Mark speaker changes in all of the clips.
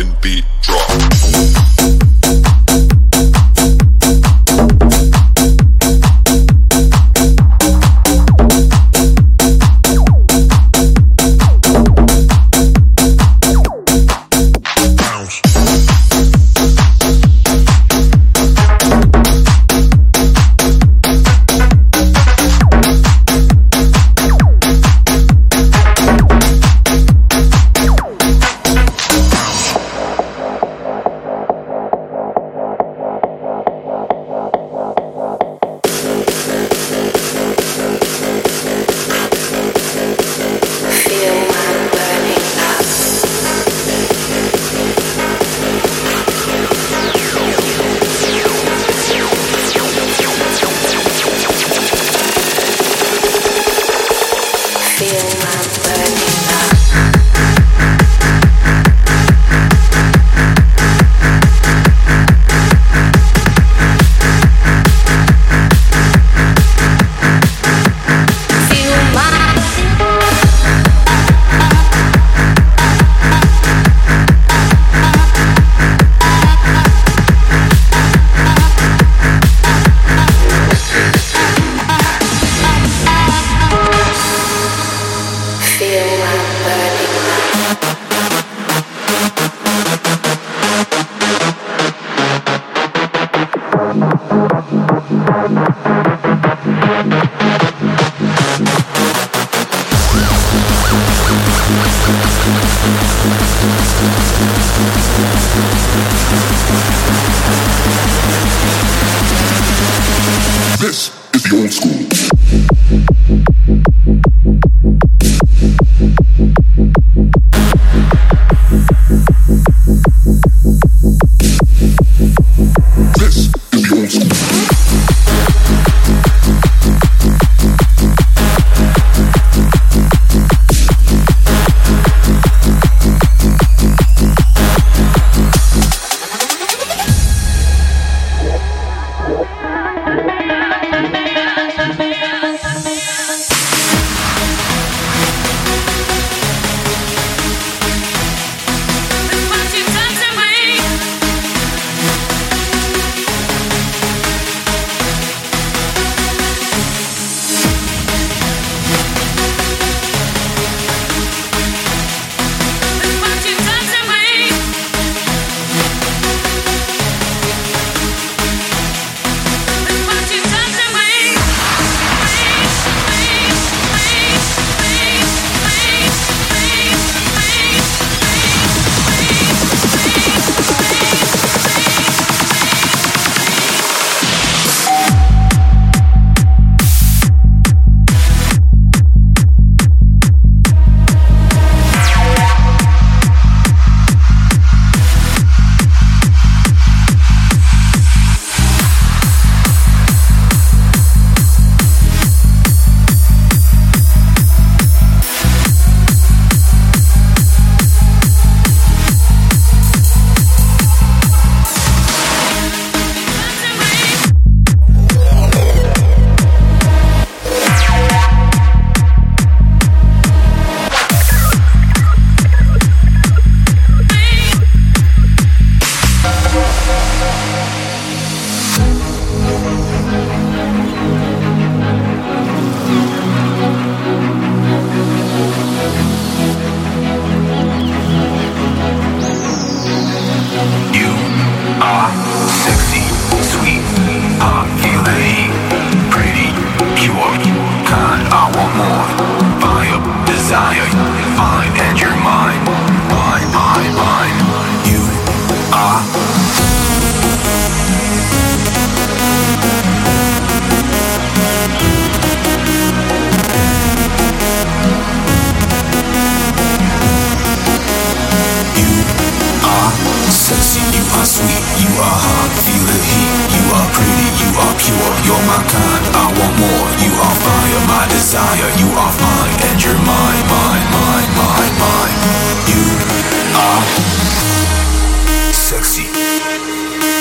Speaker 1: fucking beat.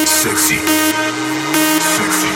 Speaker 2: Sexy. Sexy.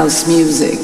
Speaker 2: House music.